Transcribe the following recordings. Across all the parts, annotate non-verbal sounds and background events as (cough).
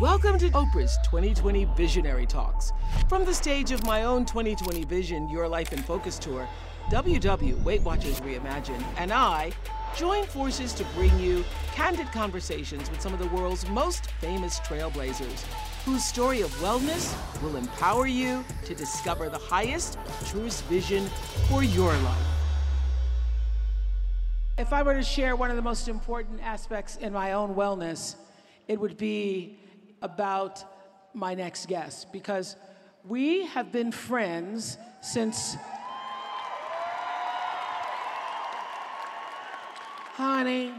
Welcome to Oprah's 2020 Visionary Talks. From the stage of my own 2020 Vision Your Life in Focus tour, WW Weight Watchers Reimagined and I join forces to bring you candid conversations with some of the world's most famous trailblazers, whose story of wellness will empower you to discover the highest, truest vision for your life. If I were to share one of the most important aspects in my own wellness, it would be about my next guest because we have been friends since. Honey,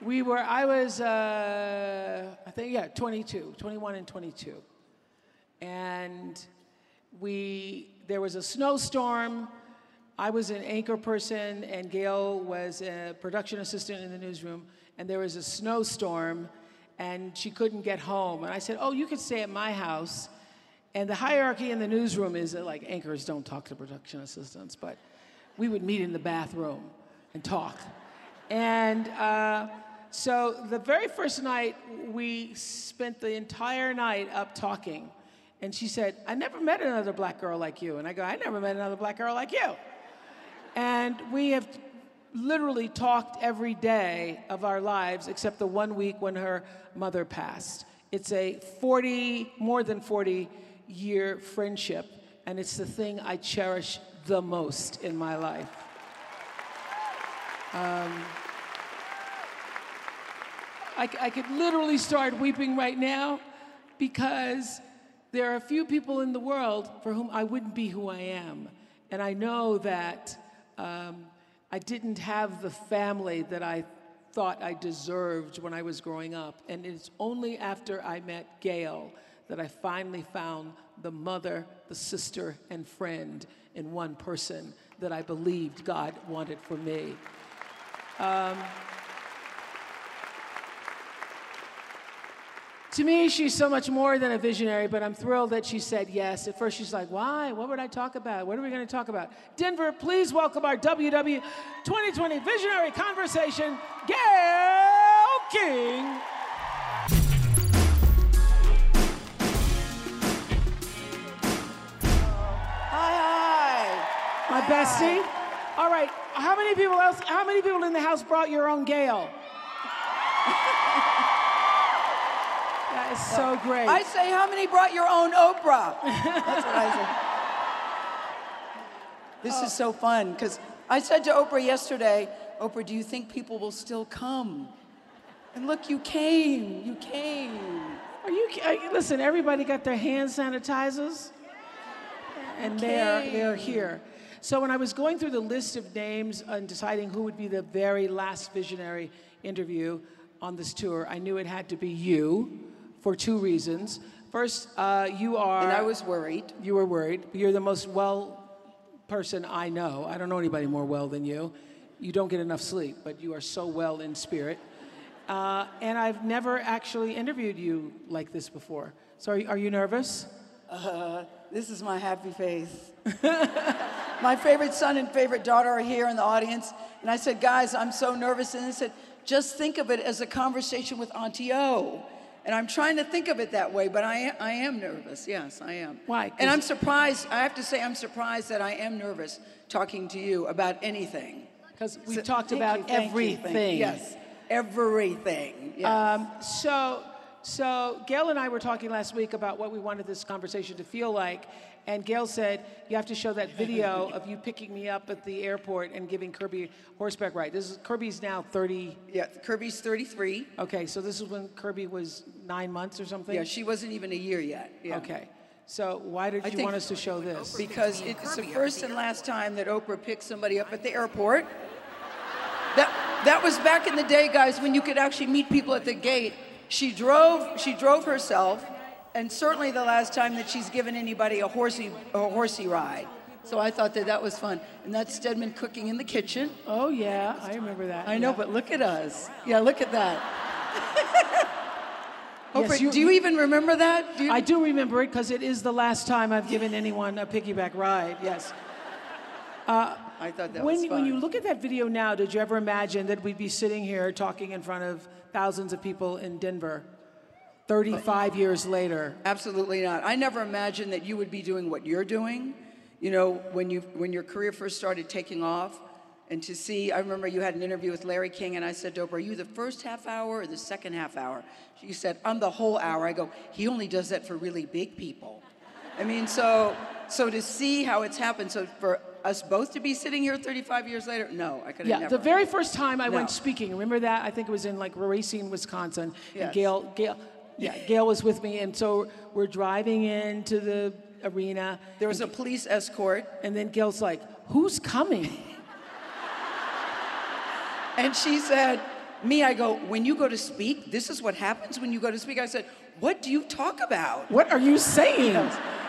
we were, I was, uh, I think, yeah, 22, 21 and 22. And we, there was a snowstorm. I was an anchor person, and Gayle was a production assistant in the newsroom. And there was a snowstorm, and she couldn't get home. And I said, Oh, you could stay at my house. And the hierarchy in the newsroom is that, like, anchors don't talk to production assistants, but we would meet in the bathroom and talk. And uh, so the very first night, we spent the entire night up talking. And she said, I never met another black girl like you. And I go, I never met another black girl like you. And we have literally talked every day of our lives except the one week when her mother passed. It's a 40, more than 40 year friendship, and it's the thing I cherish the most in my life. Um, I, I could literally start weeping right now because there are a few people in the world for whom I wouldn't be who I am. And I know that um, I didn't have the family that I thought I deserved when I was growing up. And it's only after I met Gayle that I finally found the mother, the sister, and friend in one person that I believed God wanted for me. Um, to me, she's so much more than a visionary, but I'm thrilled that she said yes. At first, she's like, why? What would I talk about? What are we going to talk about? Denver, please welcome our WW 2020 Visionary Conversation, Gayle King. Hi, hi. My bestie. All right, how many people else, how many people in the house brought your own Gayle? That is so great. I say, how many brought your own Oprah? (laughs) That's what I say. This is so fun because I said to Oprah yesterday, Oprah, do you think people will still come? And look, you came. You came. Are you, are you- listen, everybody got their hand sanitizers? And they're, they're here. So when I was going through the list of names and deciding who would be the very last visionary interview on this tour, I knew it had to be you for two reasons. First, uh, you are. And I was worried. You were worried. You're the most well person I know. I don't know anybody more well than you. You don't get enough sleep, but you are so well in spirit. Uh, and I've never actually interviewed you like this before. So are you, are you nervous? Uh, this is my happy face. (laughs) my favorite son and favorite daughter are here in the audience. And I said, guys, I'm so nervous. And they said, just think of it as a conversation with Auntie O. And I'm trying to think of it that way, but I, I am nervous. Yes, I am. Why? And I'm surprised, I have to say, I'm surprised that I am nervous talking to you about anything. Because we've So- talked about you, thank you, everything. Yes, everything. Yes. Um, so, so Gayle and I were talking last week about what we wanted this conversation to feel like, and Gayle said you have to show that video of you picking me up at the airport and giving Kirby a horseback ride. This is Kirby's now 30. yeah, Kirby's 33. Okay, so this is when Kirby was nine months or something. Yeah, she wasn't even a year yet. Yeah. Okay, so why did I you want us to show this? Because it's the first and last time that Oprah picked somebody up at the airport. That, that was back in the day, guys, when you could actually meet people at the gate. She drove, she drove herself, and certainly the last time that she's given anybody a horsey, a horsey ride. So I thought that that was fun. And that's Stedman cooking in the kitchen. Oh, yeah, I remember that. I know, yeah. but look at us. Yeah, look at that. (laughs) Oh, yes, Oprah, you- do you even remember that? Do you, I do remember it because it is the last time I've given anyone a piggyback ride, yes. Uh, I thought that when, was fun. when you look at that video now, did you ever imagine that we'd be sitting here talking in front of thousands of people in Denver 35 years later? Absolutely not. I never imagined that you would be doing what you're doing. You know, when you when your career first started taking off, and to see, I remember you had an interview with Larry King, and I said Oprah, "Are you the first half hour or the second half hour?" She said, "I'm the whole hour." I go, "He only does that for really big people." I mean, so so to see how it's happened, so for us both to be sitting here 35 years later, no, I could have Yeah, never. the very first time I went speaking, remember that? I think it was in like Racine, Wisconsin. And Yes. Gayle, Gayle, yeah, Gayle was with me, and so we're driving into the arena, there was a police escort, and then Gayle's like, "Who's coming?" And she said, Me, I go, when you go to speak, this is what happens when you go to speak. I said, What do you talk about? What are you saying?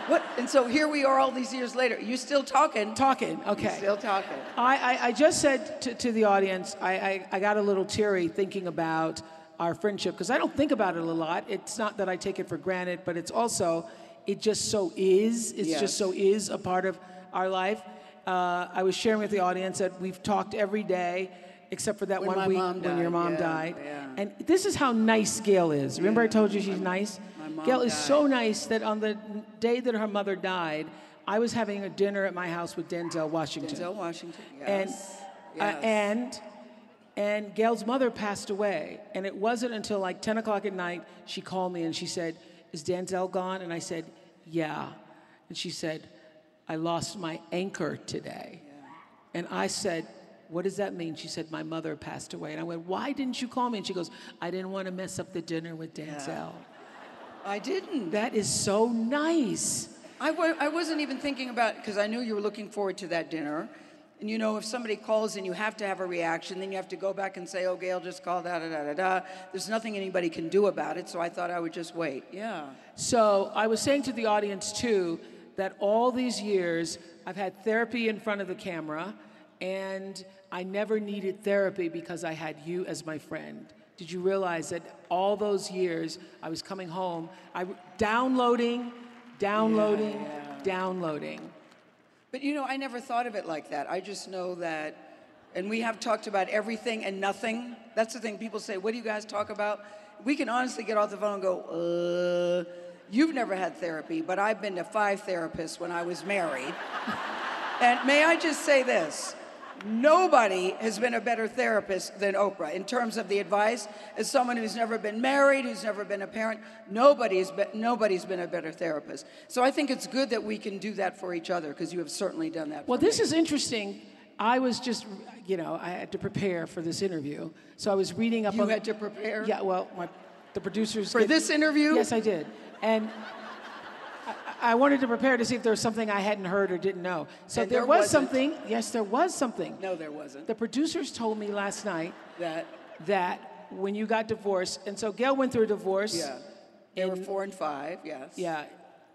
What? And so here we are all these years later. You're still talking? Talking. Okay. Still talking. I, I, I just said to, to the audience, I, I, I got a little teary thinking about our friendship because I don't think about it a lot. It's not that I take it for granted, but it's also, it just so is. It's Yes. just so is a part of our life. Uh, I was sharing with the audience that we've talked every day, except for that When one week when your mom yeah, died. yeah. And this is how nice Gayle is. Remember, I told you she's nice? my mom Gayle is so nice that on the day that her mother died, I was having a dinner at my house with Denzel Washington Denzel Washington. and Yes. uh, Yes. and and Gayle's mother passed away, and it wasn't until like 10 o'clock at night she called me and she said, "Is Denzel gone?" And I said, "Yeah," and she said, "I lost my anchor today," and I said. What does that mean? She said, My mother passed away. And I went, Why didn't you call me? And she goes, I didn't want to mess up the dinner with Denzel. I didn't. That is so nice. I w- I wasn't even thinking about because I knew you were looking forward to that dinner. And you know, if somebody calls and you have to have a reaction, then you have to go back and say, oh, Gayle just called, da da da da da. There's nothing anybody can do about it, so I thought I would just wait. Yeah. So I was saying to the audience too that all these years I've had therapy in front of the camera, and I never needed therapy because I had you as my friend. Did you realize that all those years I was coming home, I downloading, downloading, downloading. But you know, I never thought of it like that. I just know that, and we have talked about everything and nothing. That's the thing. People say, What do you guys talk about? We can honestly get off the phone and go, Uh, you've never had therapy, but I've been to five therapists when I was married. (laughs) and may I just say this? Nobody has been a better therapist than Oprah in terms of the advice. As someone who's never been married, who's never been a parent, nobody's been, nobody's been a better therapist. So I think it's good that we can do that for each other because you have certainly done that. Well, this me. is interesting. I was just, you know, I had to prepare for this interview, so I was reading up You on. had to prepare? Yeah, well, my, the producers For get- this interview? Yes, I did, and I, wanted to prepare to see if there was something I hadn't heard or didn't know. So there, there was wasn't. something. Yes, there was something. No, there wasn't. The producers told me last night that, that when you got divorced, and so Gayle went through a divorce. yeah. Were in- four and five, yes. Yeah,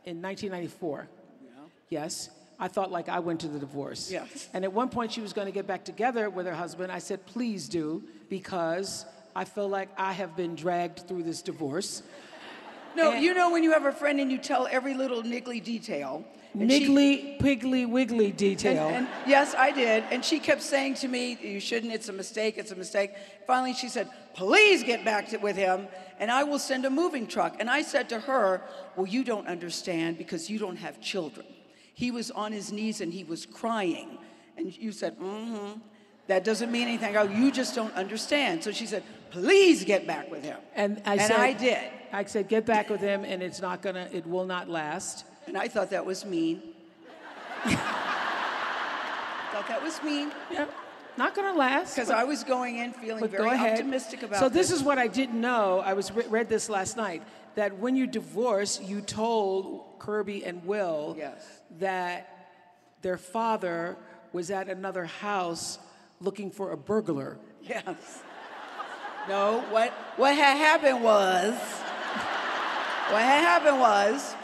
in 1994. Yeah. Yes. I thought like I went to the divorce. Yes. And at one point she was going to get back together with her husband. I said, please do, because I feel like I have been dragged through this divorce. No, And- you know when you have a friend and you tell every little niggly detail. and she- Niggly, piggly, wiggly detail. And, and yes, I did. And she kept saying to me, You shouldn't, it's a mistake, it's a mistake. Finally, she said, Please get back to, with him, and I will send a moving truck. And I said to her, Well, you don't understand because you don't have children. He was on his knees and he was crying. And you said, Mm hmm. That doesn't mean anything. Go, You just don't understand. So she said, Please get back with him. and I and said, I did. I said, get back with him, and it's not gonna, it will not last. And I thought that was mean. (laughs) thought that was mean. Yeah, not gonna last. Because I was going in feeling very optimistic about So this is what I didn't know. I was re- read this last night that when you divorce, you told Kirby and Will Yes. that their father was at another house looking for a burglar. Yes. No, what what had happened was what had happened was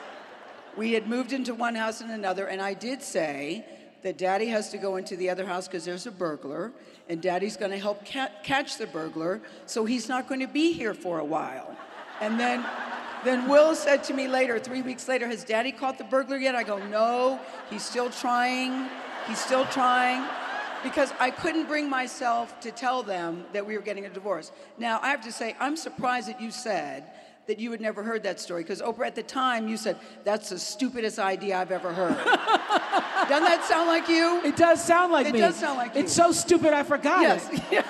we had moved into one house and another, and I did say that daddy has to go into the other house because there's a burglar, and daddy's going to help ca- catch the burglar, so he's not going to be here for a while. And then, then Will said to me later, three weeks later, Has daddy caught the burglar yet? I go, No, he's still trying. He's still trying. Because I couldn't bring myself to tell them that we were getting a divorce. Now, I have to say, I'm surprised that you said that you had never heard that story. Because Oprah, at the time, you said, That's the stupidest idea I've ever heard. (laughs) Doesn't that sound like you? It does sound like you. It me. does sound like you. It's so stupid I forgot Yes. (laughs) it.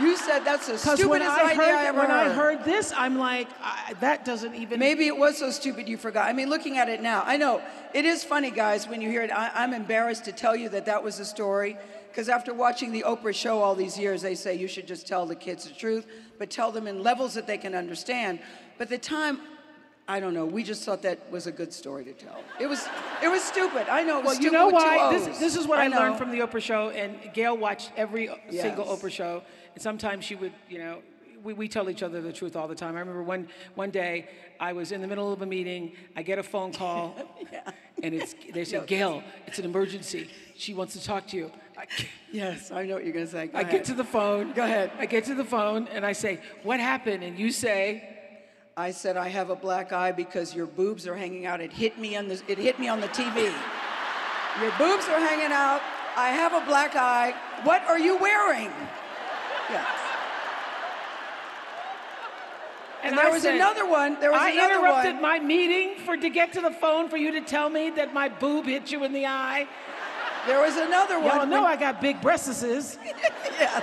You said that's the stupidest when I idea heard I ever when heard. I heard this, I'm like, I, that doesn't even. Maybe it was so stupid you forgot. I mean, looking at it now, I know it is funny, guys, when you hear it. I, I'm embarrassed to tell you that that was the story. Because after watching the Oprah show all these years, they say you should just tell the kids the truth, but tell them in levels that they can understand. But the time, I don't know. We just thought that was a good story to tell. It was, it was stupid. I know. It was Well, you know why? This, this is what I, know. learned from the Oprah show, and Gayle watched every single Oprah show. And sometimes she would, you know, we, we tell each other the truth all the time. I remember one one day I was in the middle of a meeting. I get a phone call, (laughs) and it's they say, Gayle, it's an emergency. She wants to talk to you. I, (laughs) Yes, I know what you're going to say. Go I ahead. get to the phone. Go ahead. I get to the phone, and I say, "What happened?" And you say, I said I have a black eye because your boobs are hanging out. It hit me on the it hit me on the TV. (laughs) Your boobs are hanging out. I have a black eye. What are you wearing? Yes. And, there I was said, another one. There was I another interrupted my meeting for to get to the phone for you to tell me that my boob hit you in the eye. There was another one. Y'all know when- I got big breasts. (laughs) yes.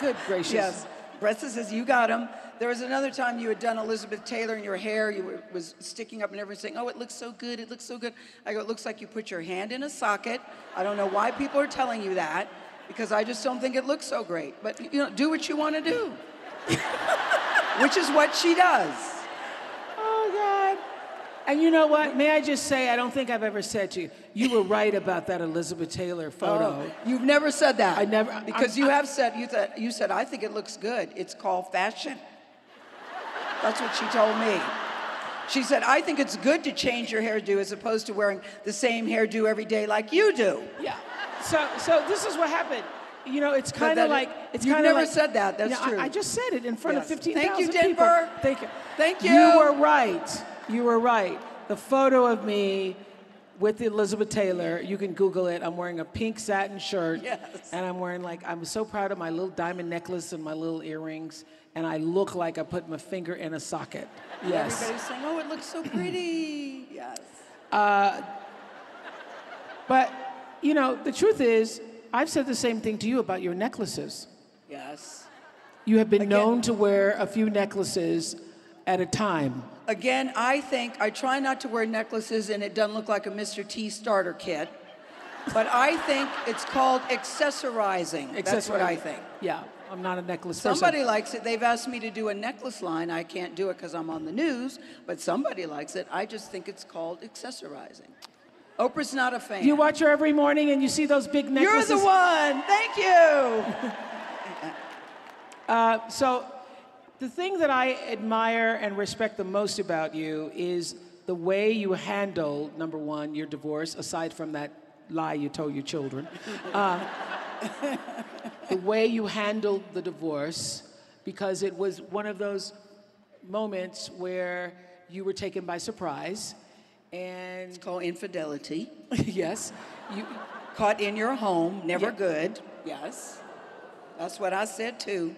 Good gracious. Yes. Bressa says you got them. There was another time you had done Elizabeth Taylor and your hair you were, was sticking up and everyone saying, "Oh, it looks so good. It looks so good." I go, "It looks like you put your hand in a socket." I don't know why people are telling you that because I just don't think it looks so great. But you know, do what you want to do, (laughs) which is what she does. Oh God. And you know what? May I just say, I don't think I've ever said to you, you were right about that Elizabeth Taylor photo. Oh, you've never said that. I never- because I'm- you have said you said you said I think it looks good. It's called fashion. That's what she told me. She said I think it's good to change your hairdo as opposed to wearing the same hairdo every day like you do. Yeah. So, so this is what happened. You know, it's kind of like it's kind of never like, said that. That's Yeah, I- true. I, just said it in front Yes. of fifteen Thank you, thousand people. Denver. Thank you. Thank You you. were right. You were right. The photo of me with Elizabeth Taylor, you can Google it. I'm wearing a pink satin shirt, Yes. and I'm wearing like I'm so proud of my little diamond necklace and my little earrings, and I look like I put my finger in a socket. Yes. Everybody's saying, "Oh, it looks so pretty." (clears throat) Yes. Uh, but you know, the truth is, I've said the same thing to you about your necklaces. Yes. You have been Again- known to wear a few necklaces at a time. Again, I think I try not to wear necklaces and it doesn't look like a Mr. T starter kit. But I think it's called accessorizing. That's what I think. Yeah, I'm not a necklace person. Somebody likes it. They've asked me to do a necklace line. I can't do it because I'm on the news, but somebody likes it. I just think it's called accessorizing. Oprah's not a fan. You watch her every morning and you see those big necklaces. You're the one. Thank you. (laughs) Uh, so, the thing that I admire and respect the most about you is the way you handle, number one, your divorce, aside from that lie you told your children. Uh, (laughs) the way you handled the divorce, because it was one of those moments where you were taken by surprise. And It's called infidelity. (laughs) yes, you, Caught in your home, never Yeah. good. Yes. That's what I said too.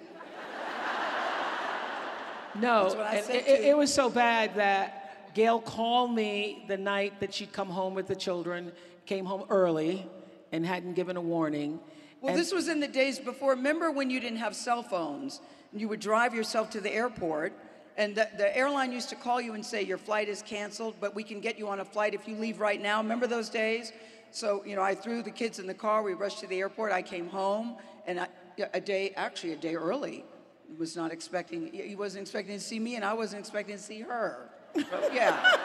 No, That's what I said it, it- it was so bad that Gayle called me the night that she'd come home with the children, came home early, and hadn't given a warning. Well, And- this was in the days before. Remember when you didn't have cell phones? And you would drive yourself to the airport, and the, the airline used to call you and say, Your flight is canceled, but we can get you on a flight if you leave right now. Remember those days? So, you know, I threw the kids in the car, we rushed to the airport, I came home, and I, a day, actually a day early, was not expecting, he wasn't expecting to see me, and I wasn't expecting to see her. But (laughs) yeah,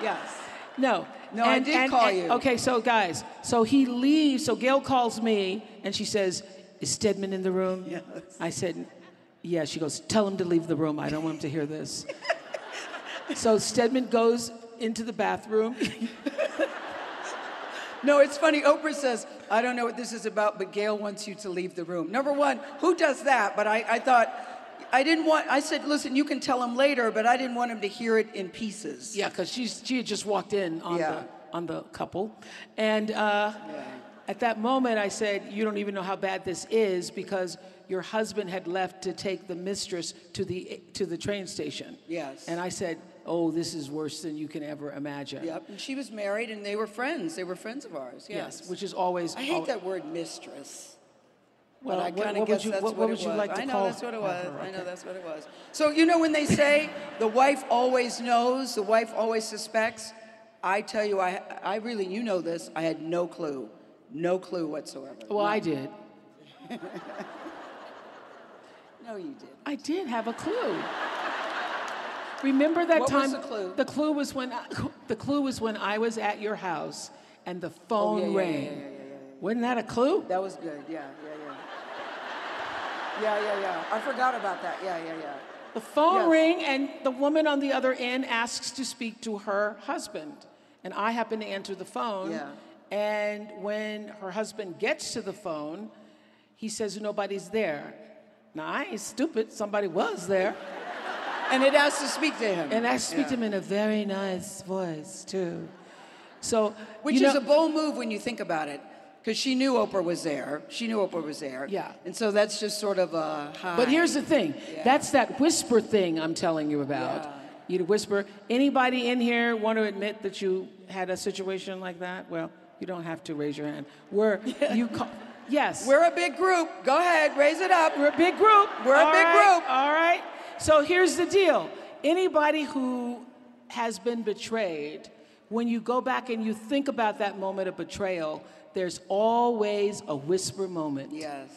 yes. No. No, I did call you. Okay, so guys, so he leaves. So Gayle calls me and she says, "Is Stedman in the room?" Yes. I said, "Yeah." She goes, "Tell him to leave the room. I don't want him to hear this." (laughs) so Stedman goes into the bathroom. (laughs) No, it's funny. Oprah says, I don't know what this is about, but Gayle wants you to leave the room. Number one, who does that? But I, I thought, I didn't want, I said, listen, you can tell him later, but I didn't want him to hear it in pieces. Yeah, because she's she had just walked in on Yeah. the on the couple, and uh, at that moment I said, "You don't even know how bad this is because your husband had left to take the mistress to the to the train station." Yes. And I said, "Oh, this is worse than you can ever imagine." Yep. And she was married and they were friends. They were friends of ours. Yes. Yes, which is always. I hate that word mistress. Well, but I what- kind of would guess you- that's what- what, what it would you was. like to I know call that's what it was. her? I know that's what it was. So you know when they say the wife always knows, the wife always suspects. I tell you, I I really you know this. I had no clue, no clue whatsoever. Well, I did. (laughs) No, you did. I did have a clue. Remember that What time? was the clue? The clue was when I, the clue was when I was at your house and the oh, phone Oh, yeah, rang. yeah, yeah, yeah, yeah, Wasn't that a clue? That was good. Yeah, yeah, yeah. Yeah, yeah, yeah. I forgot about that. Yeah, yeah, yeah. The phone Yes. rang and the woman on the other end asks to speak to her husband, and I happen to answer the phone. Yeah. And when her husband gets to the phone, he says nobody's there. Now I ain't stupid. Somebody was there. And it has to speak to him. And I speak Yeah. to him in a very nice voice, too. So, Which is know- a bold move when you think about it, because she knew Oprah was there. She knew Oprah was there. Yeah. And so that's just sort of a hi. But here's the thing Yeah. that's that whisper thing I'm telling you about. Yeah. You whisper. Anybody in here want to admit that you had a situation like that? Well, you don't have to raise your hand. Where you (laughs) call, yes. We're a big group. Go ahead, raise it up. We're a big group. We're a big right, group. All right. So here's the deal. Anybody who has been betrayed, when you go back and you think about that moment of betrayal, there's always a whisper moment. Yes.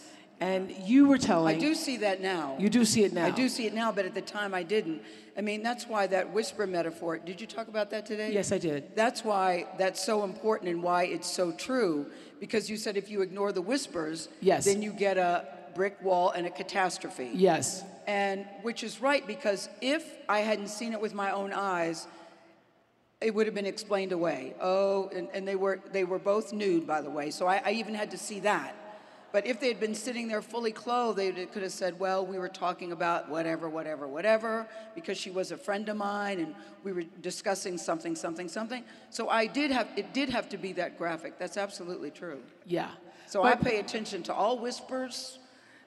And you were telling. I do see that now. You do see it now. I do see it now, but at the time I didn't. I mean, that's why that whisper metaphor, did you talk about that today? Yes, I did. That's why that's so important and why it's so true. Because you said if you ignore the whispers, Yes. then you get a brick wall and a catastrophe. Yes. And which is right because if I hadn't seen it with my own eyes, it would have been explained away. Oh, and, and they were they were both nude, by the way. So I, I even had to see that. But if they had been sitting there fully clothed, they could have said, "Well, we were talking about whatever, whatever, whatever," because she was a friend of mine, and we were discussing something, something, something. So I did have it did have to be that graphic. That's absolutely true. Yeah. So I pay attention to all whispers.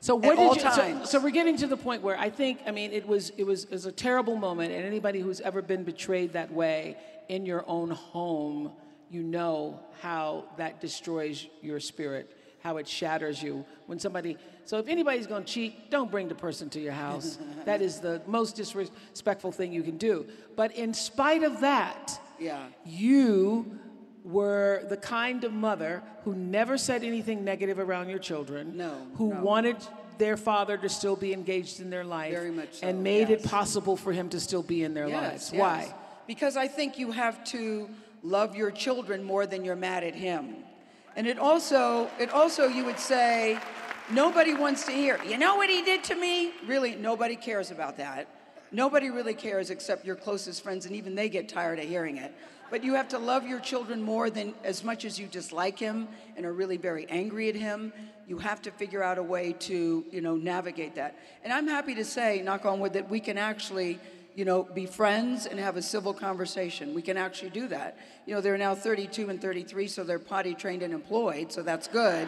So what At did you? So, so we're getting to the point where I think I mean it was it was it was a terrible moment, and anybody who's ever been betrayed that way in your own home, you know how that destroys your spirit, how it shatters you when somebody. So if anybody's going to cheat, don't bring the person to your house. (laughs) that is the most disrespectful thing you can do. But in spite of that, Yeah. you were the kind of mother who never said anything negative around your children. No, Who no. wanted their father to still be engaged in their life. Very much so, And made it possible for him to still be in their lives. yes. Why? Because I think you have to love your children more than you're mad at him. And it also, it also you would say, nobody wants to hear, you know what he did to me? Really, nobody cares about that. Nobody really cares except your closest friends, and even they get tired of hearing it. But you have to love your children more than as much as you dislike him and are really very angry at him. You have to figure out a way to, you know, navigate that. And I'm happy to say, knock on wood, that we can actually, you know, be friends and have a civil conversation. We can actually do that. You know, they're now 32 and 33, so they're potty trained and employed, so that's good.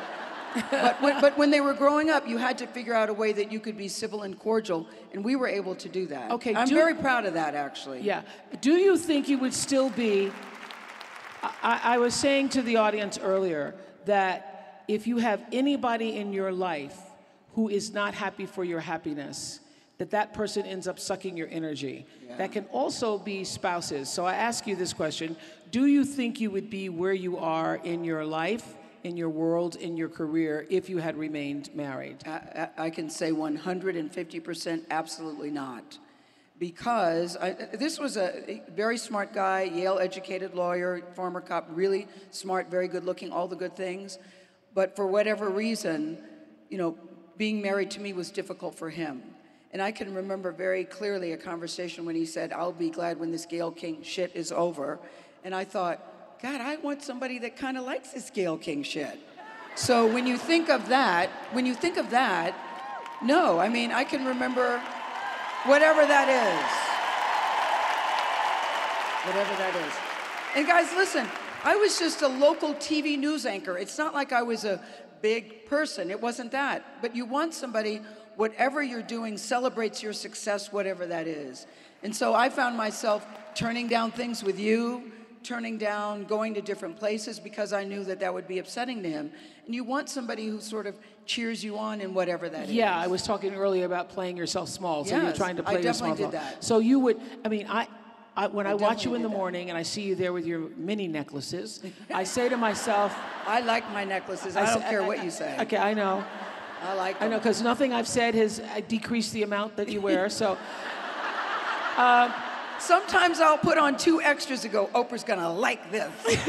But, when, but when they were growing up, you had to figure out a way that you could be civil and cordial, and we were able to do that. Okay, I'm do- very proud of that, actually. Yeah. Do you think you would still be? I, I was saying to the audience earlier that if you have anybody in your life who is not happy for your happiness, that that person ends up sucking your energy. That can also be spouses. So I ask you this question Do you think you would be where you are in your life, in your world, in your career, if you had remained married? I, I can say 150% absolutely not. Because I, this was a very smart guy, Yale educated lawyer, former cop, really smart, very good looking, all the good things. But for whatever reason, you know, being married to me was difficult for him. And I can remember very clearly a conversation when he said, I'll be glad when this Gayle King shit is over. And I thought, God, I want somebody that kind of likes this Gayle King shit. So when you think of that, when you think of that, no, I mean, I can remember whatever that is. Whatever that is. And guys, listen, I was just a local TV news anchor. It's not like I was a big person, it wasn't that. But you want somebody, whatever you're doing, celebrates your success, whatever that is. And so I found myself turning down things with you, turning down going to different places because I knew that that would be upsetting to him. And you want somebody who sort of cheers you on in whatever that is. Yeah, I was talking earlier about playing yourself small. So you're trying to I play yourself definitely small. did that. So you would, I mean, I, I when I, I watch you in the did that. morning and I see you there with your mini necklaces, I say to myself, (laughs) I like my necklaces. I, say- don't care what you say. Okay, I know. I like I know, because nothing I've said has uh, decreased the amount that you wear. So, (laughs) Sometimes I'll put on two extras and go, Oprah's gonna like this. (laughs)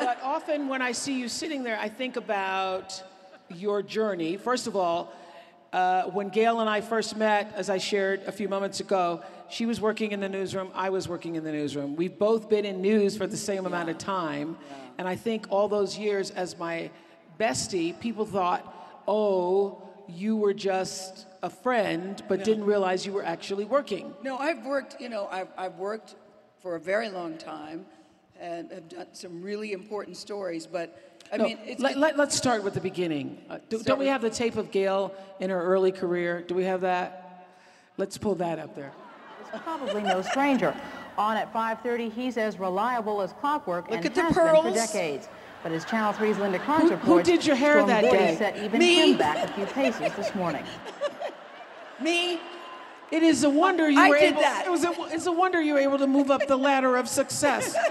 but often when I see you sitting there, I think about your journey. First of all, uh, when Gayle and I first met, as I shared a few moments ago, she was working in the newsroom, I was working in the newsroom. We've both been in news for the same amount of time. And I think all those years as my bestie, people thought, oh, you were just a friend, but didn't realize you were actually working. no, I've worked, you know, I've, I've worked for a very long time and have done some really important stories, but I No, mean, it's, let, let, us start with the beginning. Uh, do, don't we have the tape of Gayle in her early career? Do we have that? Let's pull that up there. there. is probably no stranger. On at 5:30, he's as reliable as clockwork Look and at the has been for pearls. decades. But as Channel 3's Linda Carnes Who- who did your hair that day? set even Me? him back a few paces this morning. (laughs) me, It is a wonder you I were did able. that. It was a, it's a wonder you were able to move up the ladder of success. (laughs)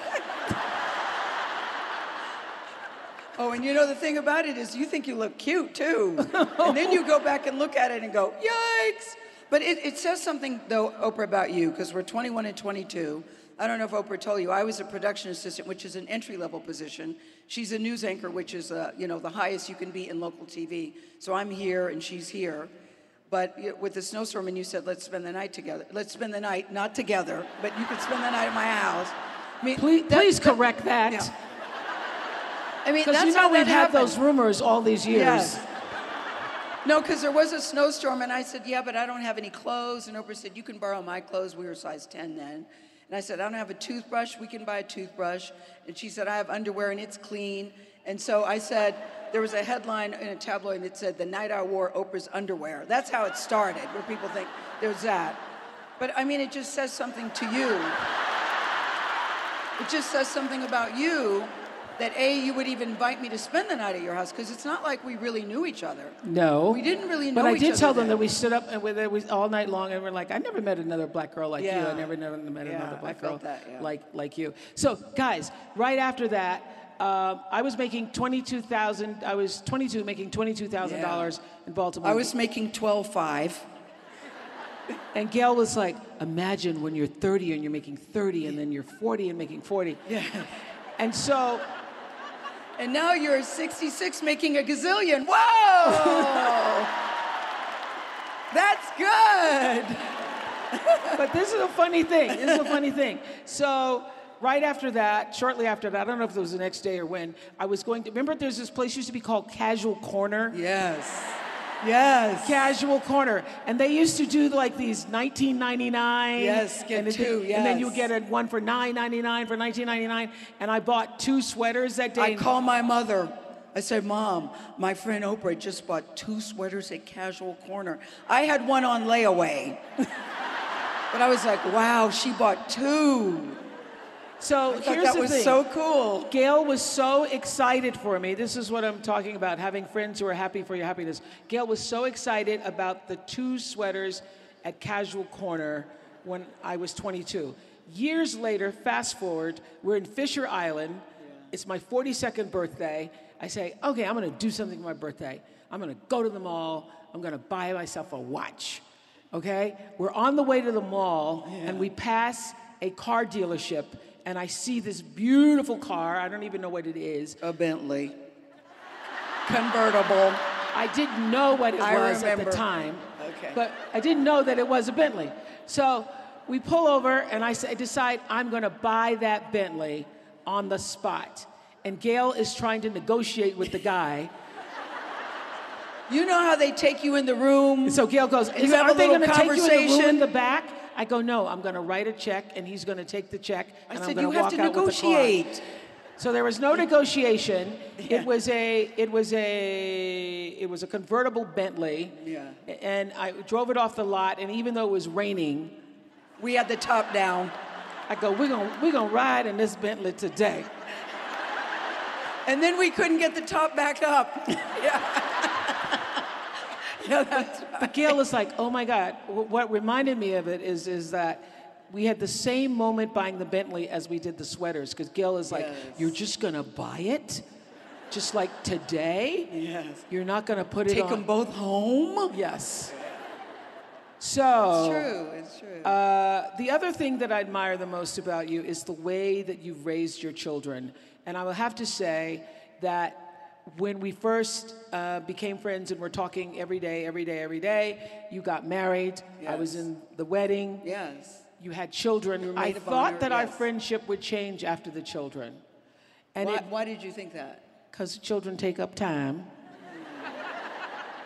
Oh, and you know the thing about it is you think you look cute too. (laughs) and then you go back and look at it and go, yikes. But it, it says something, though, Oprah, about you, because we're 21 and 22. I don't know if Oprah told you, I was a production assistant, which is an entry level position. She's a news anchor, which is, uh, you know, the highest you can be in local TV. So I'm here and she's here. But you know, with the snowstorm, and you said, let's spend the night together. Let's spend the night, not together, but you could spend the night at my house. I mean, Please, that- please that- correct that. Yeah. I mean, Because that's you know how we've had those rumors all these years. Yes. No, because there was a snowstorm, and I said, Yeah, but I don't have any clothes. And Oprah said, You can borrow my clothes. We were size 10 then. And I said, I don't have a toothbrush. We can buy a toothbrush. And she said, I have underwear, and it's clean. And so I said, There was a headline in a tabloid that said, The night I wore Oprah's underwear. That's how it started, where people think there's that. But I mean, it just says something to you. It just says something about you that A, you would even invite me to spend the night at your house, because it's not like we really knew each other. No. We didn't really know. But I did tell them then. that we stood up and we, that we all night long and we're like, I never met another black girl like you. I Yeah. never, never met Yeah, another I black felt girl that, yeah. like like you. So guys, right after that, uh, I was making twenty two thousand. I was twenty two, making twenty two thousand dollars in Baltimore. I was making 12.5. and Gayle was like, imagine when you're thirty and you're making thirty, and then you're forty and making forty. Yeah. And so And now you're 66 making a gazillion. Whoa! (laughs) That's good. (laughs) but this is a funny thing. This is a funny thing. So right after that, shortly after that, I don't know if it was the next day or when, I was going to remember there's this place used to be called Casual Corner. Yes. Yes. Casual Corner, and they used to do like these 19.99. Yes, get and then- two, And then you get a one for 9.99 for 19.99, and I bought two sweaters that day. I call my mother. I said, Mom, my friend Oprah just bought two sweaters at Casual Corner. I had one on layaway. (laughs) but I was like, wow, she bought two. So here's that the was thing. so cool. Gayle was so excited for me. This is what I'm talking about having friends who are happy for your happiness. Gayle was so excited about the two sweaters at Casual Corner when I was 22. Years later, fast forward, we're in Fisher Island. It's my 42nd birthday. I say, okay, I'm gonna do something for my birthday. I'm gonna go to the mall. I'm gonna buy myself a watch. Okay? We're on the way to the mall and we pass a car dealership and I see this beautiful car. I don't even know what it is. A Bentley. Convertible. I didn't know what it I was at the time. Okay. But I didn't know that it was a Bentley. So we pull over, and I, decide I'm going to buy that Bentley on the spot. And Gayle is trying to negotiate with the guy. You know how they take you in the room? So Gayle goes, You have a little going to take you in the in the back? I go, No, I'm going to write a check, and he's going to take the check, I and I'm said, you have to out with the car. negotiate. So there was no (laughs) negotiation. Yeah. It was a it was a it was a convertible Bentley. Yeah. And I drove it off the lot, and even though it was raining, We had the top down. I go, we're gonna we're gonna ride in this Bentley today. And then we couldn't get the top back up. (laughs) yeah. Yeah, that's right. But Gayle is like, oh my God. What reminded me of it is is that we had the same moment buying the Bentley as we did the sweaters, because Gayle is like, Yes. you're just gonna buy it, just like today. Yes. You're not gonna put it Take them both home? Yes. So. It's true, it's true. Uh, the other thing that I admire the most about you is the way that you've raised your children. And I will have to say that when we first uh, became friends and were talking every day, every day, every day, you got married. I was in the wedding. yes. You had children. You I thought honor, that our friendship would change after the children. And Why, it, why did you think that? because children take up time.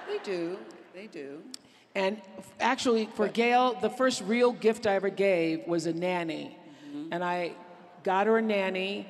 They do. They do. And f- actually, for Gayle, the first real gift I ever gave was a nanny. And I got her a nanny,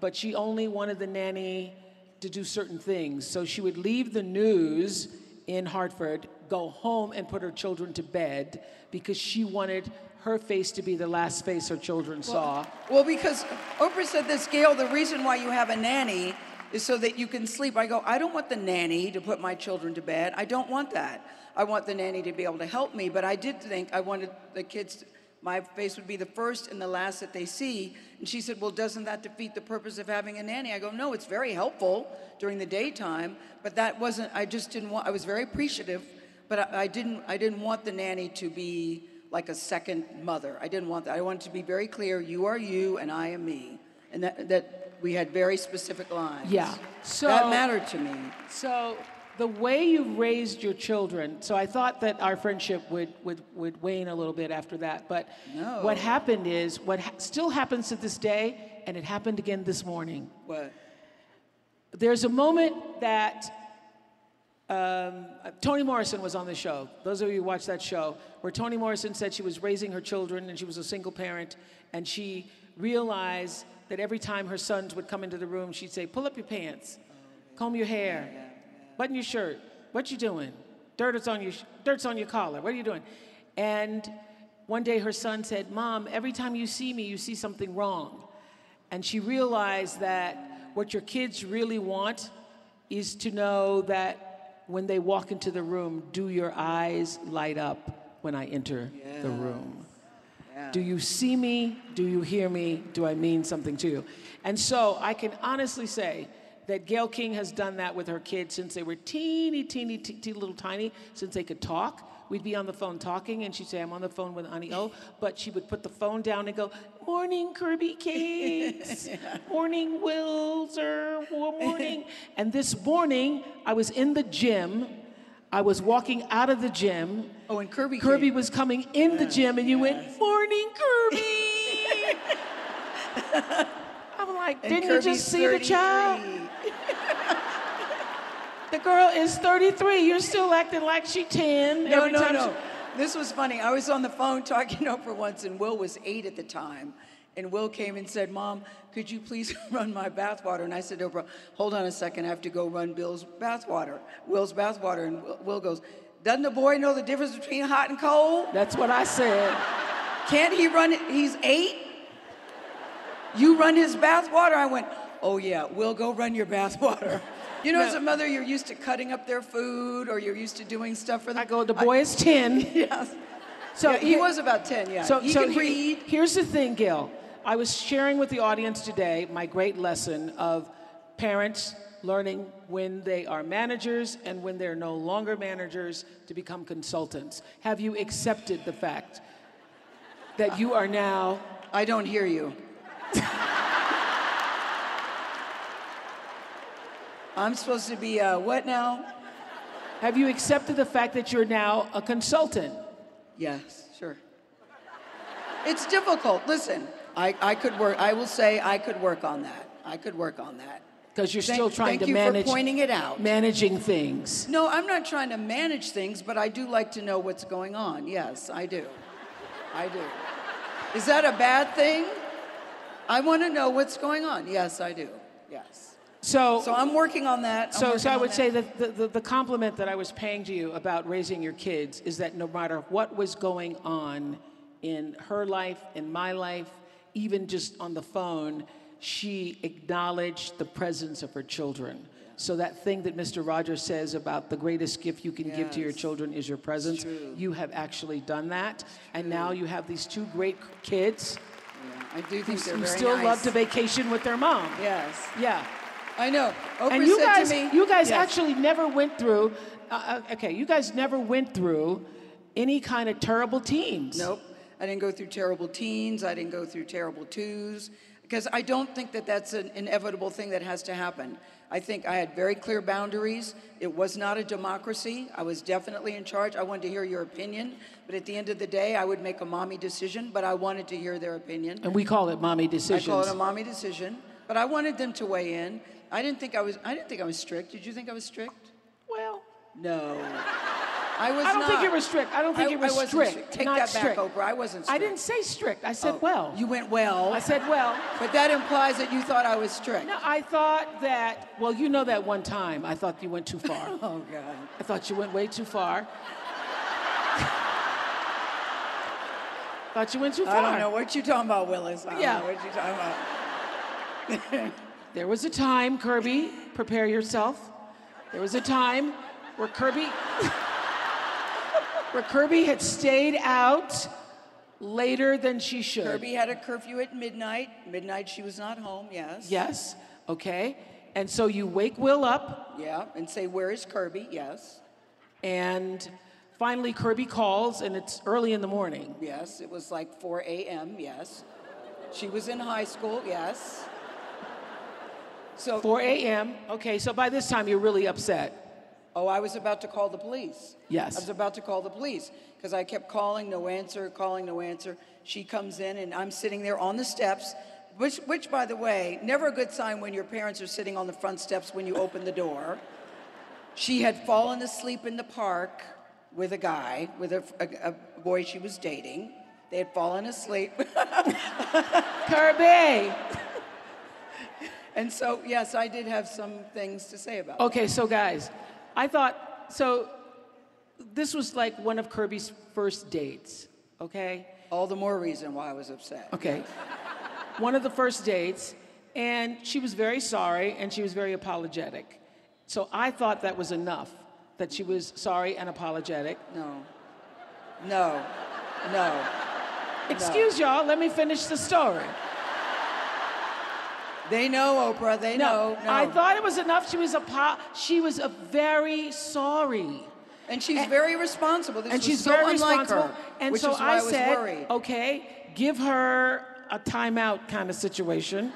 but she only wanted the nanny to do certain things. So she would leave the news in Hartford, go home, and put her children to bed because she wanted her face to be the last face her children saw. Well, because Oprah said this, Gayle, the reason why you have a nanny is so that you can sleep. I go, I don't want the nanny to put my children to bed. I don't want that. I want the nanny to be able to help me. But I did think I wanted the kids, to, my face would be the first and the last that they see. And she said, Well, doesn't that defeat the purpose of having a nanny? I go, No, it's very helpful during the daytime. But that wasn't, I just didn't want, I was very appreciative, but I, I didn't, I didn't want the nanny to be like a second mother. I didn't want that. I wanted to be very clear you are you and I am me. And that, that we had very specific lines. Yeah. So that mattered to me. So the way you raised your children, so I thought that our friendship would, would, would wane a little bit after that. But No. what happened is, what ha- still happens to this day, and it happened again this morning. What? There's a moment that um, Toni Morrison was on the show. Those of you who watched that show, where Toni Morrison said she was raising her children and she was a single parent, and she realized that every time her sons would come into the room, she'd say, "Pull up your pants, comb your hair, button your shirt. What you doing? Dirt is on your sh- dirt's on your collar. What are you doing?" And one day her son said, "Mom, every time you see me, you see something wrong." And she realized that what your kids really want is to know that when they walk into the room, do your eyes light up when I enter the room? Do you see me? Do you hear me? Do I mean something to you? And so I can honestly say that Gayle King has done that with her kids since they were teeny, teeny, teeny, teeny little tiny, since they could talk. We'd be on the phone talking, and she'd say, I'm on the phone with Auntie O. But she would put the phone down and go, Morning, Kirby Cakes. (laughs) Morning, Wilzer. Morning. (laughs) and this morning, I was in the gym. I was walking out of the gym. Oh, and Kirby. Kirby came. was coming in the gym, and you went, "Morning, Kirby." (laughs) Like, And didn't Kirby's you just see the child? The girl is 33. You're still acting like she 10. No, no, no. she- This was funny. I was on the phone talking to (laughs) Oprah once, and Will was eight at the time. And Will came and said, Mom, could you please (laughs) run my bathwater? And I said, Oprah, hold on a second. I have to go run Bill's bathwater, Will's bathwater. And Will- Will goes, Doesn't the boy know the difference between hot and cold? That's what I said. Can't he run it? He's eight. You run his bathwater? I went, Oh, yeah, we'll go run your bathwater. (laughs) You know, as a mother, you're used to cutting up their food or you're used to doing stuff for them. I go, the boy is 10. (laughs) Yes. So yeah, he here- was about 10, yeah. So, he so can he- read. Here's the thing, Gayle. I was sharing with the audience today my great lesson of parents learning when they are managers and when they're no longer managers to become consultants. Have you accepted the fact that you are now I don't hear you. I'm supposed to be uh, what now? have you accepted the fact that you're now a consultant? Yes, sure. It's difficult. Listen, I, I could work, I will say I could work on that. I could work on that. Because you're Thank- still trying thank to you for manage pointing it out. managing things. No, I'm not trying to manage things, but I do like to know what's going on. Yes, I do. I do. Is that a bad thing? I want to know what's going on. Yes, I do. Yes. So, So I'm working on that. I'm so, so I would that. say that the, the, the compliment that I was paying to you about raising your kids is that no matter what was going on in her life, in my life, even just on the phone, she acknowledged the presence of her children. So that thing that Mr. Rogers says about the greatest gift you can give to your children is your presence, you have actually done that. And now you have these two great kids Yeah, I do think they're who very still nice. love to vacation with their mom. Yes, Yeah. I know. Oprah and you said guys, to me, you guys Yes. actually never went through. Uh, uh, okay, you guys never went through any kind of terrible teens. Nope. I didn't go through terrible teens. I didn't go through terrible twos because I don't think that that's an inevitable thing that has to happen. I think I had very clear boundaries. It was not a democracy. I was definitely in charge. I wanted to hear your opinion, but at the end of the day, I would make a mommy decision, but I wanted to hear their opinion. And we call it mommy decisions. I call it a mommy decision, but I wanted them to weigh in. I didn't think I was I didn't think I was strict. Did you think I was strict? well, No. I was I don't think not. you were strict. I don't think I- you were I wasn't strict. Take not that strict. back, Oprah. I wasn't strict. I didn't say strict. I said Oh, well. You went well. I said well. But that implies that you thought I was strict. No, I thought that. Well, you know that one time I thought you went too far. (laughs) Oh God. I thought you went way too far. (laughs) thought you went too far. I don't know what you're talking about, Willis. I don't Yeah. what you talking about. (laughs) There was a time, Kirby, prepare yourself. There was a time where Kirby where Kirby had stayed out later than she should. Kirby had a curfew at midnight. Midnight, she was not home. Yes. Yes, okay. And so you wake Will up Yeah. And say, where is Kirby? Yes. and finally Kirby calls and it's early in the morning. Yes. It was like 4 a.m. Yes. She was in high school. Yes. So, 4 a.m. Okay, so by this time you're really upset. Oh, I was about to call the police. Yes. I was about to call the police because I kept calling, no answer, calling, no answer. She comes in, and I'm sitting there on the steps, which, which, by the way, never a good sign when your parents are sitting on the front steps when you open the door. She had fallen asleep in the park with a guy, with a, a, a boy she was dating. They had fallen asleep. (laughs) Kirby! and so, yes, I did have some things to say about it. Okay, so guys, I thought so this was like one of Kirby's first dates, okay? All the more reason why I was upset. Okay. (laughs) One of the first dates, and she was very sorry and she was very apologetic. So I thought that was enough that she was sorry and apologetic. No. No. No. Excuse y'all, let me finish the story. They know, Oprah. They know. No. I thought it was enough. She was apo- she was a very sorry. And she's very responsible. This and she's so very unlike responsible. her, and so I, I said, worried. okay, give her a timeout kind of situation.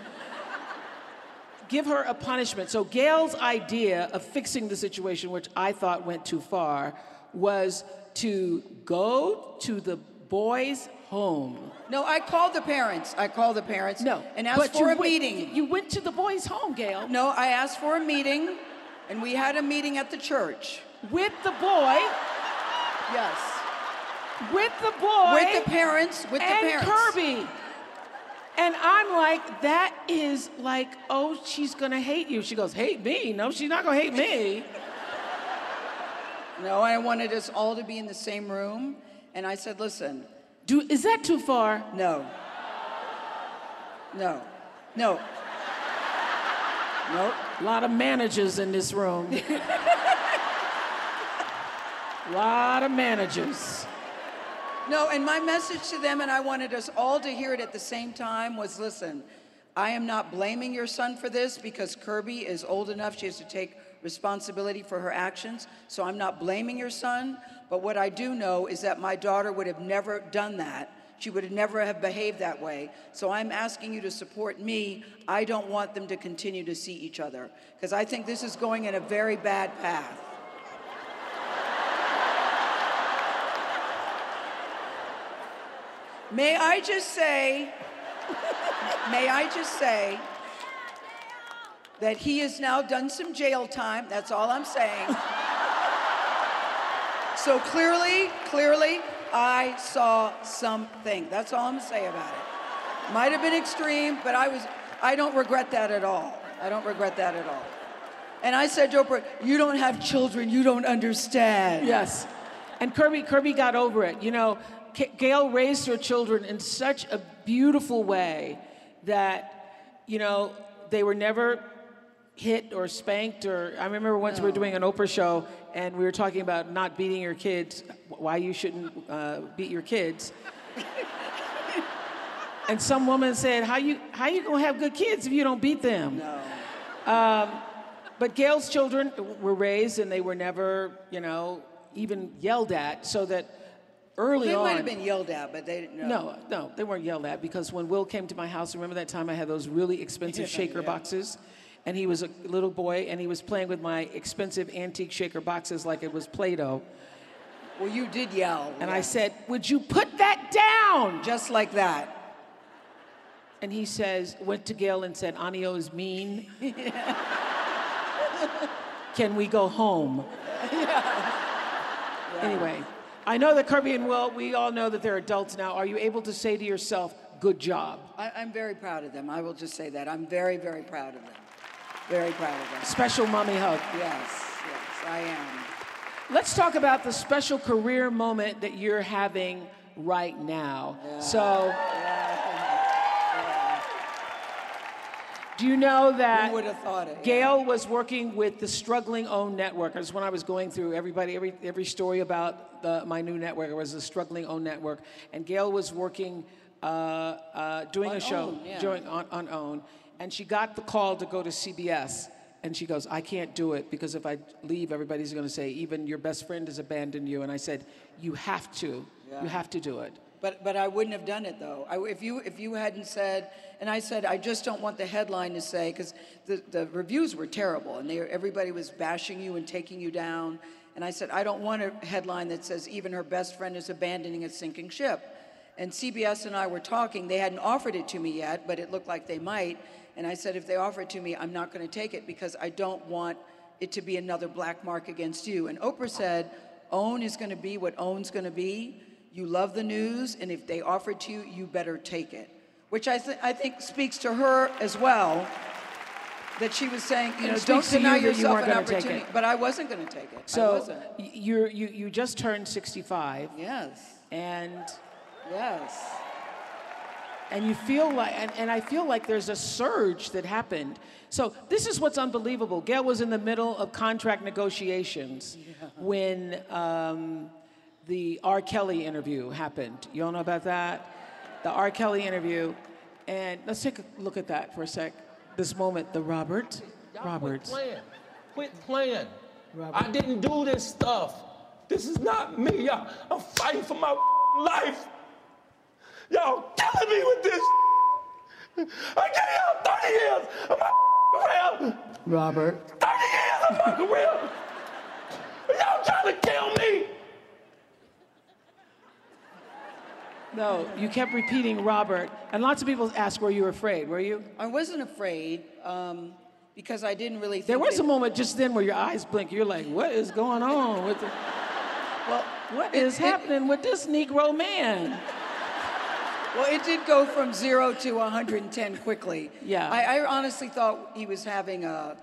give her a punishment. So Gayle's idea of fixing the situation, which I thought went too far, was to go to the boys' home. No, I called the parents. I called the parents. No, and asked for a went- meeting. You went to the boys' home, Gayle, no, I asked for a meeting, and we had a meeting at the church. with the boy, Yes, with the boy, with the parents. With the parents. and parents. Kirby. And I'm like, that is like, oh, she's gonna hate you. She goes, hate me? No, she's not gonna hate me. (laughs) No, I wanted us all to be in the same room, and I said, "Listen, Do is that too far? no, no, no, no." A lot of managers in this room. (laughs) A lot of managers. No, and my message to them, and I wanted us all to hear it at the same time, was listen, I am not blaming your son for this because Kirby is old enough, she has to take responsibility for her actions. So I'm not blaming your son, but what I do know is that my daughter would have never done that. She would have never have behaved that way. So I'm asking you to support me. I don't want them to continue to see each other because I think this is going in a very bad path. May I just say, (laughs) may I just say that he has now done some jail time. That's all I'm saying. So clearly, clearly, I saw something. That's all I'm gonna say about it. Might have been extreme, but I was I don't regret that at all. I don't regret that at all. And I said to Oprah, "You don't have children. You don't understand." Yes. And Kirby, Kirby got over it. You know, Gayle raised her children in such a beautiful way that, you know, they were never hit or spanked or I remember once we were doing an Oprah show and we were talking about not beating your kids, why you shouldn't uh, beat your kids. (laughs) and some woman said, "How you how you gonna have good kids if you don't beat them?" No. But Gayle's children were raised and they were never, you know, even yelled at, so that early They on. They might have been yelled at, but they didn't know. No, no, they weren't yelled at because when Will came to my house, remember that time I had those really expensive shaker yeah. boxes? And he was a little boy and he was playing with my expensive antique shaker boxes like it was Play Doh. Well, you did yell. And yeah. I said, Would you put that down? just like that. And he says, went to Gayle and said, Anio oh, is mean. (laughs) Can we go home? Yeah. Anyway, I know that Kirby and Will, we all know that they're adults now. Are you able to say to yourself, good job? I, I'm very proud of them. I will just say that. I'm very, very proud of them. Very proud of them. Special mommy hug. Yes, yes, I am. Let's talk about the special career moment that you're having right now. So, do you know that Who would have thought it? Gayle was working with the Struggling Own Network. That's when I was going through everybody, every, every story about the, my new network. It was the Struggling Own Network. And Gayle was working, uh, uh, doing On a show OWN, yeah. doing, on, on OWN. And she got the call to go to CBS. And she goes, I can't do it because if I leave, everybody's going to say, even your best friend has abandoned you. And I said, You have to. You have to do it. But, but I wouldn't have done it though. I, if, you, if you hadn't said, and I said, I just don't want the headline to say, because the, the reviews were terrible and they, everybody was bashing you and taking you down. And I said, I don't want a headline that says, even her best friend is abandoning a sinking ship. And CBS and I were talking. They hadn't offered it to me yet, but it looked like they might. And I said, if they offer it to me, I'm not going to take it because I don't want it to be another black mark against you. And Oprah said, OWN is going to be what OWN's going to be. You love the news, and if they offer it to you, you better take it. Which I, th- I think speaks to her as well. That she was saying, you And know, don't deny you that you yourself an opportunity. But I wasn't going to take it. I So wasn't. you're, you, you just turned 65. Yes. And Yes. And you feel like and, and i feel like there's a surge that happened. So this is what's unbelievable. Gayle was in the middle of contract negotiations when um, the r. Kelly interview happened. You all know about that? The r. Kelly interview. And let's take a look at that for a sec. This moment the robert Y'all roberts. Quit playing. Quit playing. I didn't do this stuff. This is not me. I'm fighting for my (laughs) life. Y'all killing me with this. I gave y'all 30 years of my career. robert 30 years of my career. Y'all trying to kill me. no you kept repeating robert and lots of people ask were you afraid were you I wasn't afraid um, because I didn't really think there was a moment just then where your eyes blink you're like what is going on with the Well, What it- is it- happening with this Negro man? Well, it did go from zero to 110 quickly. Yeah. I, I honestly thought he was having a,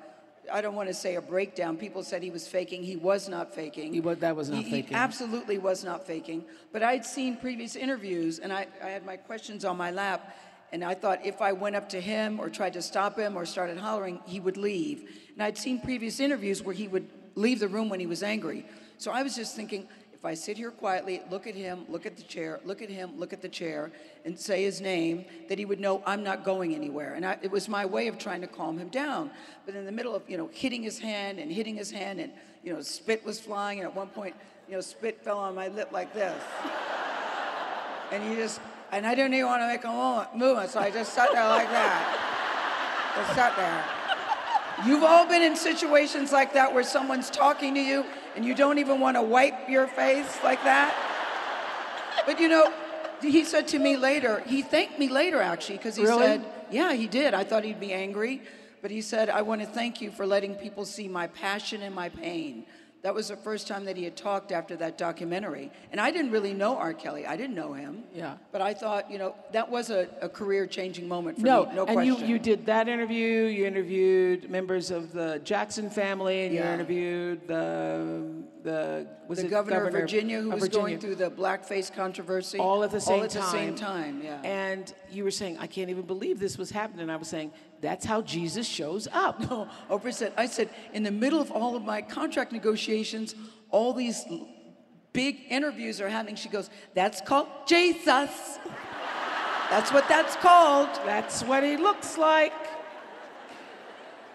I don't want to say a breakdown. People said he was faking. He was not faking. He wa- that was not He- he faking. absolutely was not faking. But I'd seen previous interviews, and I, I had my questions on my lap, and I thought if I went up to him or tried to stop him or started hollering, he would leave. And I'd seen previous interviews where he would leave the room when he was angry. So I was just thinking, if I sit here quietly, look at him, look at the chair, look at him, look at the chair, and say his name, that he would know I'm not going anywhere. And I, it was my way of trying to calm him down. But in the middle of, you know, hitting his hand and hitting his hand, and, you know, spit was flying, and at one point, you know, spit fell on my lip like this. (laughs) And he just, and I didn't even want to make a movement, so I just sat there like that. Just sat there. You've all been in situations like that where someone's talking to you and you don't even want to wipe your face like that. But you know, he said to me later, he thanked me later actually, because he Really? said, yeah, he did. I thought he'd be angry, but he said, I want to thank you for letting people see my passion and my pain. That was the first time that he had talked after that documentary. And I didn't really know R. Kelly. I didn't know him. Yeah. But I thought, you know, that was a, a career changing moment for No, me. No and question. you, you did that interview. You interviewed members of the Jackson family, and you interviewed the the was the it governor, of Virginia who of was going through the blackface controversy. all at the same All at time. the same time, yeah. And you were saying, I can't even believe this was happening. And I was saying, that's how Jesus shows up. No, (laughs) oh, Oprah said, I said, in the middle of all of my contract negotiations, all these big interviews are happening. She goes, that's called Jesus. (laughs) That's what that's called. That's what he looks like.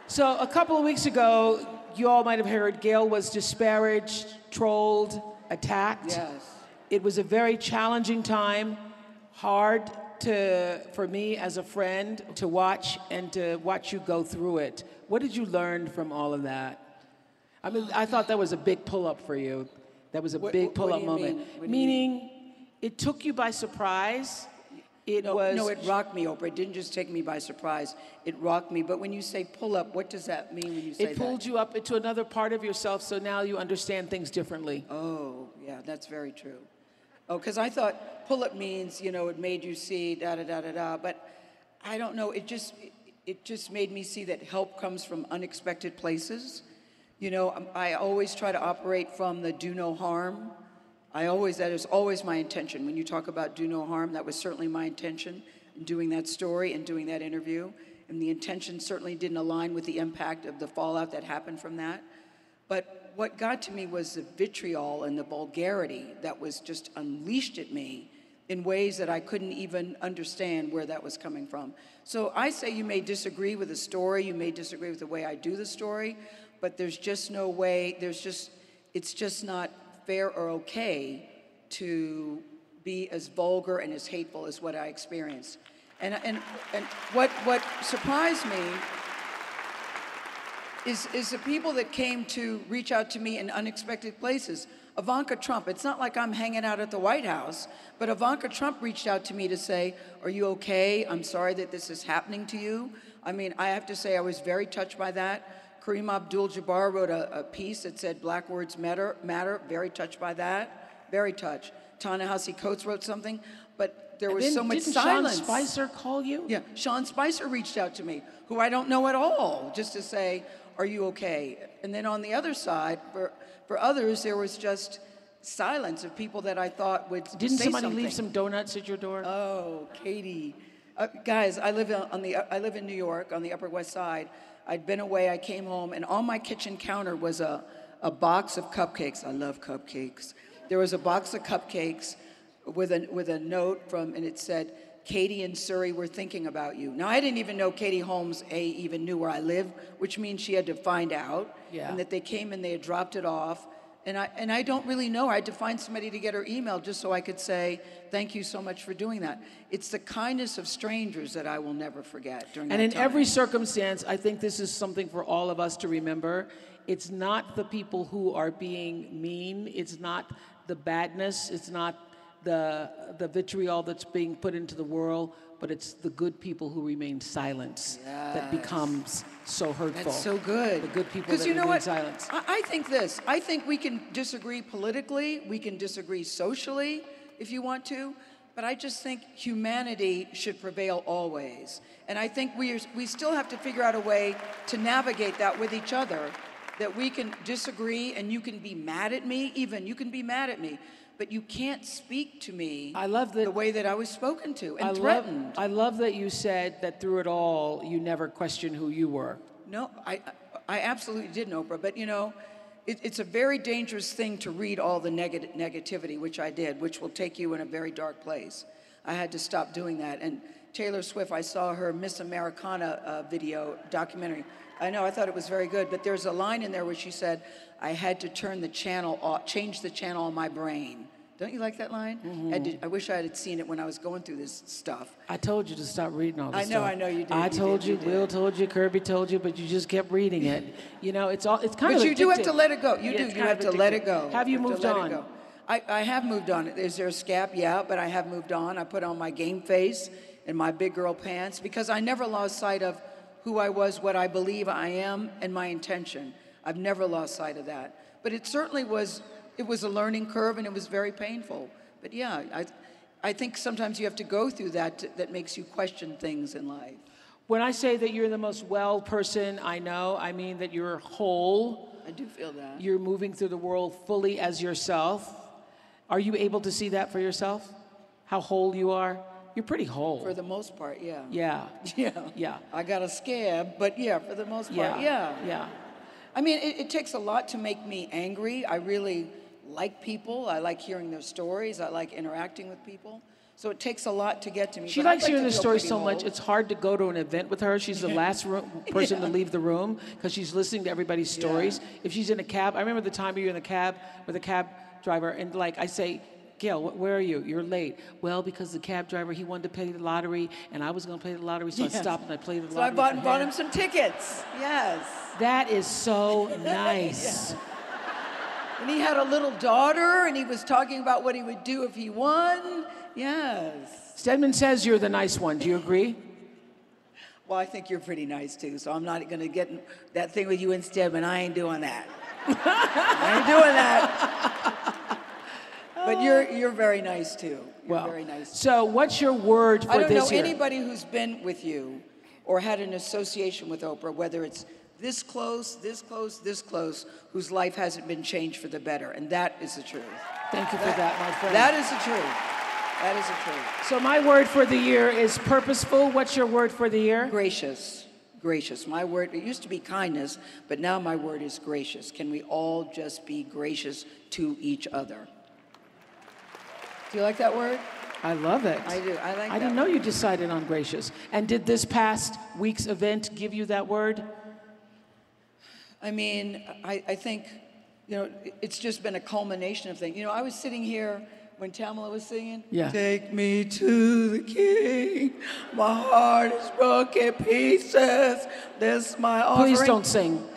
So a couple of weeks ago, you all might have heard Gayle was disparaged, trolled, attacked. Yes. It was a very challenging time, hard to for me as a friend to watch and to watch you go through it. What did you learn from all of that? I mean, I thought that was a big pull-up for you. That was a What- big do pull-up moment. mean? What do you Meaning, it took you by surprise. It No, was no, it rocked me, Oprah. It didn't just take me by surprise. It rocked me. But when you say pull up, what does that mean when you say It pulled that? you up into another part of yourself, so now you understand things differently. Oh, yeah, that's very true. Oh, because I thought pull up means, you know, it made you see da da da da da. But I don't know. It just it just made me see that help comes from unexpected places. You know, um, I always try to operate from the do no harm. I always that is always my intention. When you talk about do no harm, that was certainly my intention in doing that story and doing that interview. And the intention certainly didn't align with the impact of the fallout that happened from that. But what got to me was the vitriol and the vulgarity that was just unleashed at me in ways that I couldn't even understand where that was coming from. So I say you may disagree with the story, you may disagree with the way I do the story, but there's just no way, there's just, it's just not fair or okay to be as vulgar and as hateful as what I experienced. And, and, and what, what surprised me is, is the people that came to reach out to me in unexpected places. Ivanka Trump, it's not like I'm hanging out at the White House, but Ivanka Trump reached out to me to say, Are you okay? I'm sorry that this is happening to you. I mean, I have to say, I was very touched by that. Kareem Abdul Jabbar wrote a, a piece that said, Black words matter, matter. Very touched by that. Very touched. Ta-Nehisi Coates wrote something, but there And was so much didn't silence. Sean Spicer call you? Yeah, Sean Spicer reached out to me, who I don't know at all, just to say, "Are you okay?" And then on the other side, for for others, there was just silence of people that I thought would Didn't somebody something. leave some donuts at your door? Oh, Katie, uh, guys, I live on the I live in New York on the Upper West Side. I'd been away. I came home, and on my kitchen counter was a a box of cupcakes. I love cupcakes. There was a box of cupcakes with a with a note from, and it said. Katie and Suri were thinking about you. Now, I didn't even know Katie Holmes A even knew where I live, which means she had to find out. Yeah. And that they came and they had dropped it off. And I, and I don't really know. I had to find somebody to get her email just so I could say, thank you so much for doing that. It's the kindness of strangers that I will never forget during And in time. every circumstance, I think this is something for all of us to remember. It's not the people who are being mean, it's not the badness, it's not the, the vitriol that's being put into the world, but it's the good people who remain silent that becomes so hurtful. That's so good. The good people Because that you know remain what? silent. I, I think this. I think we can disagree politically, we can disagree socially if you want to, but I just think humanity should prevail always. And I think we, are, we still have to figure out a way to navigate that with each other, that we can disagree and you can be mad at me, even you can be mad at me. But you can't speak to me I love that- the way that I was spoken to and I love, threatened. I love that you said that through it all, you never questioned who you were. No, I, I absolutely didn't, Oprah. But you know, it, it's a very dangerous thing to read all the neg- negativity, which I did, which will take you in a very dark place. I had to stop doing that. And Taylor Swift, I saw her Miss Americana uh, video documentary. I know, I thought it was very good, but there's a line in there where she said, I had to turn the channel off, change the channel on my brain. Don't you like that line? Mm-hmm. Had to- I wish I had seen it when I was going through this stuff. I told you to stop reading all this stuff. I know, stuff. I know you did, I you told did, you, you did. Will told you, Kirby told you, but you just kept reading it. (laughs) You know, it's all it's kind But of But you do have to let it go. You Yeah, do. You have to let it go. Have you have to moved it on? I, I have moved on. Is there a scab? Yeah, but I have moved on. I put on my game face and my big girl pants because I never lost sight of who I was, what I believe I am, and my intention. I've never lost sight of that. But it certainly was, it was a learning curve and it was very painful. But yeah, I, I think sometimes you have to go through that to, that makes you question things in life. When I say that you're the most well person I know, I mean that you're whole. I do feel that. You're moving through the world fully as yourself. Are you able to see that for yourself? How whole you are? You're pretty whole. For the most part, yeah. yeah. (laughs) Yeah. Yeah. I got a scab, but yeah, for the most Yeah. part, yeah. Yeah. I mean, it, it takes a lot to make me angry. I really like people. I like hearing their stories. I like interacting with people. So it takes a lot to get to me. She likes like hearing the pretty so much, it's hard to go to an event with her. She's the (laughs) last room, person to leave the room because she's listening to everybody's stories. If she's in a cab, I remember the time you were in the cab with a cab driver, and like I say, Gayle, wh- where are you? You're late. Well, because the cab driver, he wanted to play the lottery, and I was going to play the lottery, so I Yes. stopped and I played the lottery. So I lottery. bought, for bought him. him some tickets. Yes. That is so (laughs) nice. And he had a little daughter, and he was talking about what he would do if he won. Yes. Stedman says you're the nice one. Do you agree? Well, I think you're pretty nice too, so I'm not going to get in that thing with you instead, but I ain't doing that. (laughs) I ain't doing that. But you're you're very nice too. You're Well, very nice. so what's your word for this year? I don't know year? anybody who's been with you or had an association with Oprah, whether it's this close, this close, this close, whose life hasn't been changed for the better, and that is the truth. Thank you for that, my friend. That is the truth. That is the truth. so my word for the year is purposeful. What's your word for the year? Gracious. Gracious. My word, it used to be kindness, but now my word is gracious. Can we all just be gracious to each other? Do you like that word? I love it. I do. I like I didn't know word. you decided on gracious. And did this past week's event give you that word? I mean, I, I think, you know, it's just been a culmination of things. You know, I was sitting here when Tamela was singing. Yeah. Take me to the king. My heart is broken pieces. This my offering. Please don't sing. (laughs)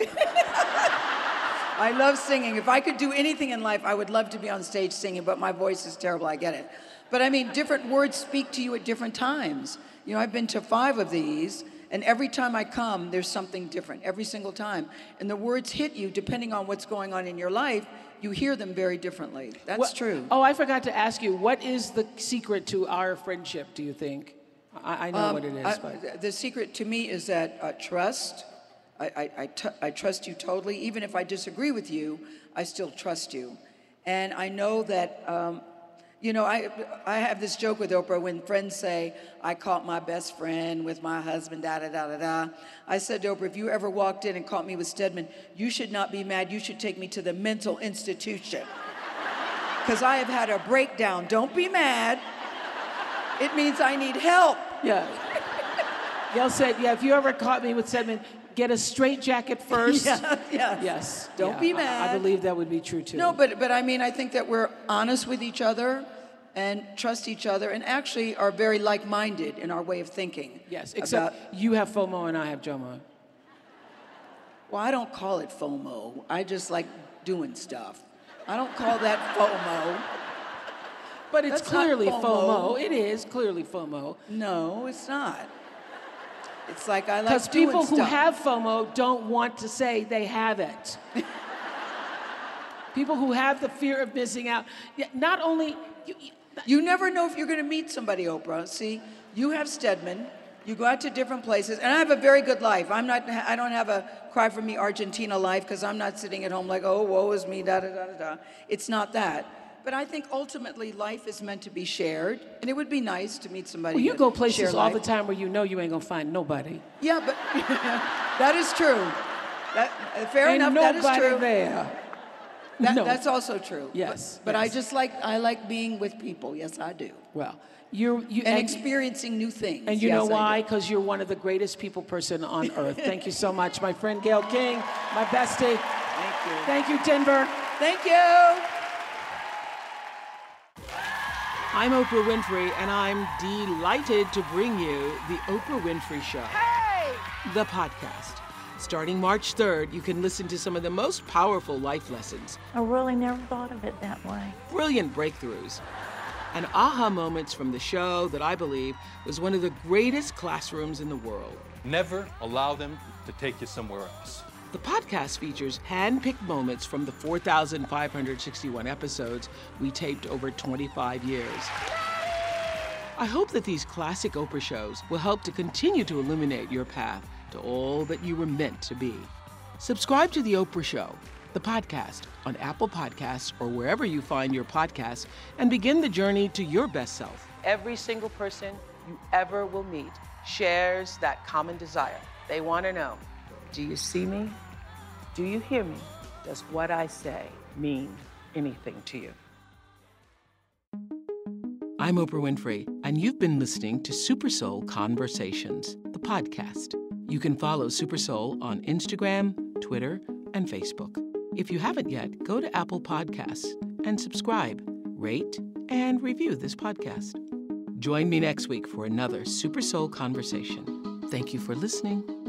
I love singing. If I could do anything in life, I would love to be on stage singing, but my voice is terrible. I get it. But I mean, different words speak to you at different times. You know, I've been to five of these, and every time I come, there's something different, every single time. And the words hit you depending on what's going on in your life. You hear them very differently. That's What- true. Oh, I forgot to ask you. What is the secret to our friendship? Do you think? I, I know what it is, Um, I- but the secret to me is that uh, trust. I, I, trust you totally. Even if I disagree with you, I still trust you. And I know that, um, you know, I, I have this joke with Oprah when friends say, I caught my best friend with my husband, da da da da da. I said to Oprah, if you ever walked in and caught me with Stedman, you should not be mad. You should take me to the mental institution. (laughs) Because I have had a breakdown. Don't be mad. It means I need help. yeah. Gayle said, "Yeah, if you ever caught me with Stedman, get a straight jacket (laughs) first." Yeah, yes. Yes. Don't yeah. be I- I, believe that would be true too. No, but but I mean, I think that we're honest with each other and trust each other, and actually are very like-minded in our way of thinking. yes, except about- you have FOMO and I have JOMO. well, I don't call it FOMO. I just like doing stuff. I don't call that (laughs) FOMO. But it's That's clearly FOMO. FOMO. It is clearly FOMO. No, it's not. It's like I like Because people who stuff. have FOMO don't want to say they have it. (laughs) people who have the fear of missing out. Not only you, you- You never know if you're going to meet somebody, Oprah. See, you have Stedman. You go out to different places, and I have a very good life. I'm not. I don't have a cry for me Argentina life because I'm not sitting at home like, oh, woe is me, da da da da da. It's not that. But I think ultimately life is meant to be shared, and it would be nice to meet somebody. well, you go places all the time where you know you ain't gonna find nobody. Yeah, but (laughs) that is true. That, uh, fair ain't enough. That is nobody true. there. That- No. That's also true. Yes, But, but I just like I like being with people. Yes, I do. Well, you're you And, experiencing new things. And you Yes, know why? Because you're one of the greatest people person on earth. Thank you so much, my friend Gayle King, my bestie. Thank you. Thank you, Denver. Thank you. I'm Oprah Winfrey, and I'm delighted to bring you the Oprah Winfrey Show, the podcast. Starting March 3rd, you can listen to some of the most powerful life lessons. I really never thought of it that way. Brilliant breakthroughs. And aha moments from the show that I believe was one of the greatest classrooms in the world. Never allow them to take you somewhere else. The podcast features hand picked moments from the 4,561 episodes we taped over 25 years. I hope that these classic Oprah shows will help to continue to illuminate your path to all that you were meant to be. Subscribe to The Oprah Show, the podcast, on Apple Podcasts or wherever you find your podcasts, and begin the journey to your best self. Every single person you ever will meet shares that common desire. They want to know Do you see me? Do you hear me? Does what I say mean anything to you? I'm Oprah Winfrey, and you've been listening to Super Soul Conversations, the podcast. You can follow Super Soul on Instagram, Twitter, and Facebook. If you haven't yet, go to Apple Podcasts and subscribe, rate, and review this podcast. Join me next week for another Super Soul conversation. Thank you for listening.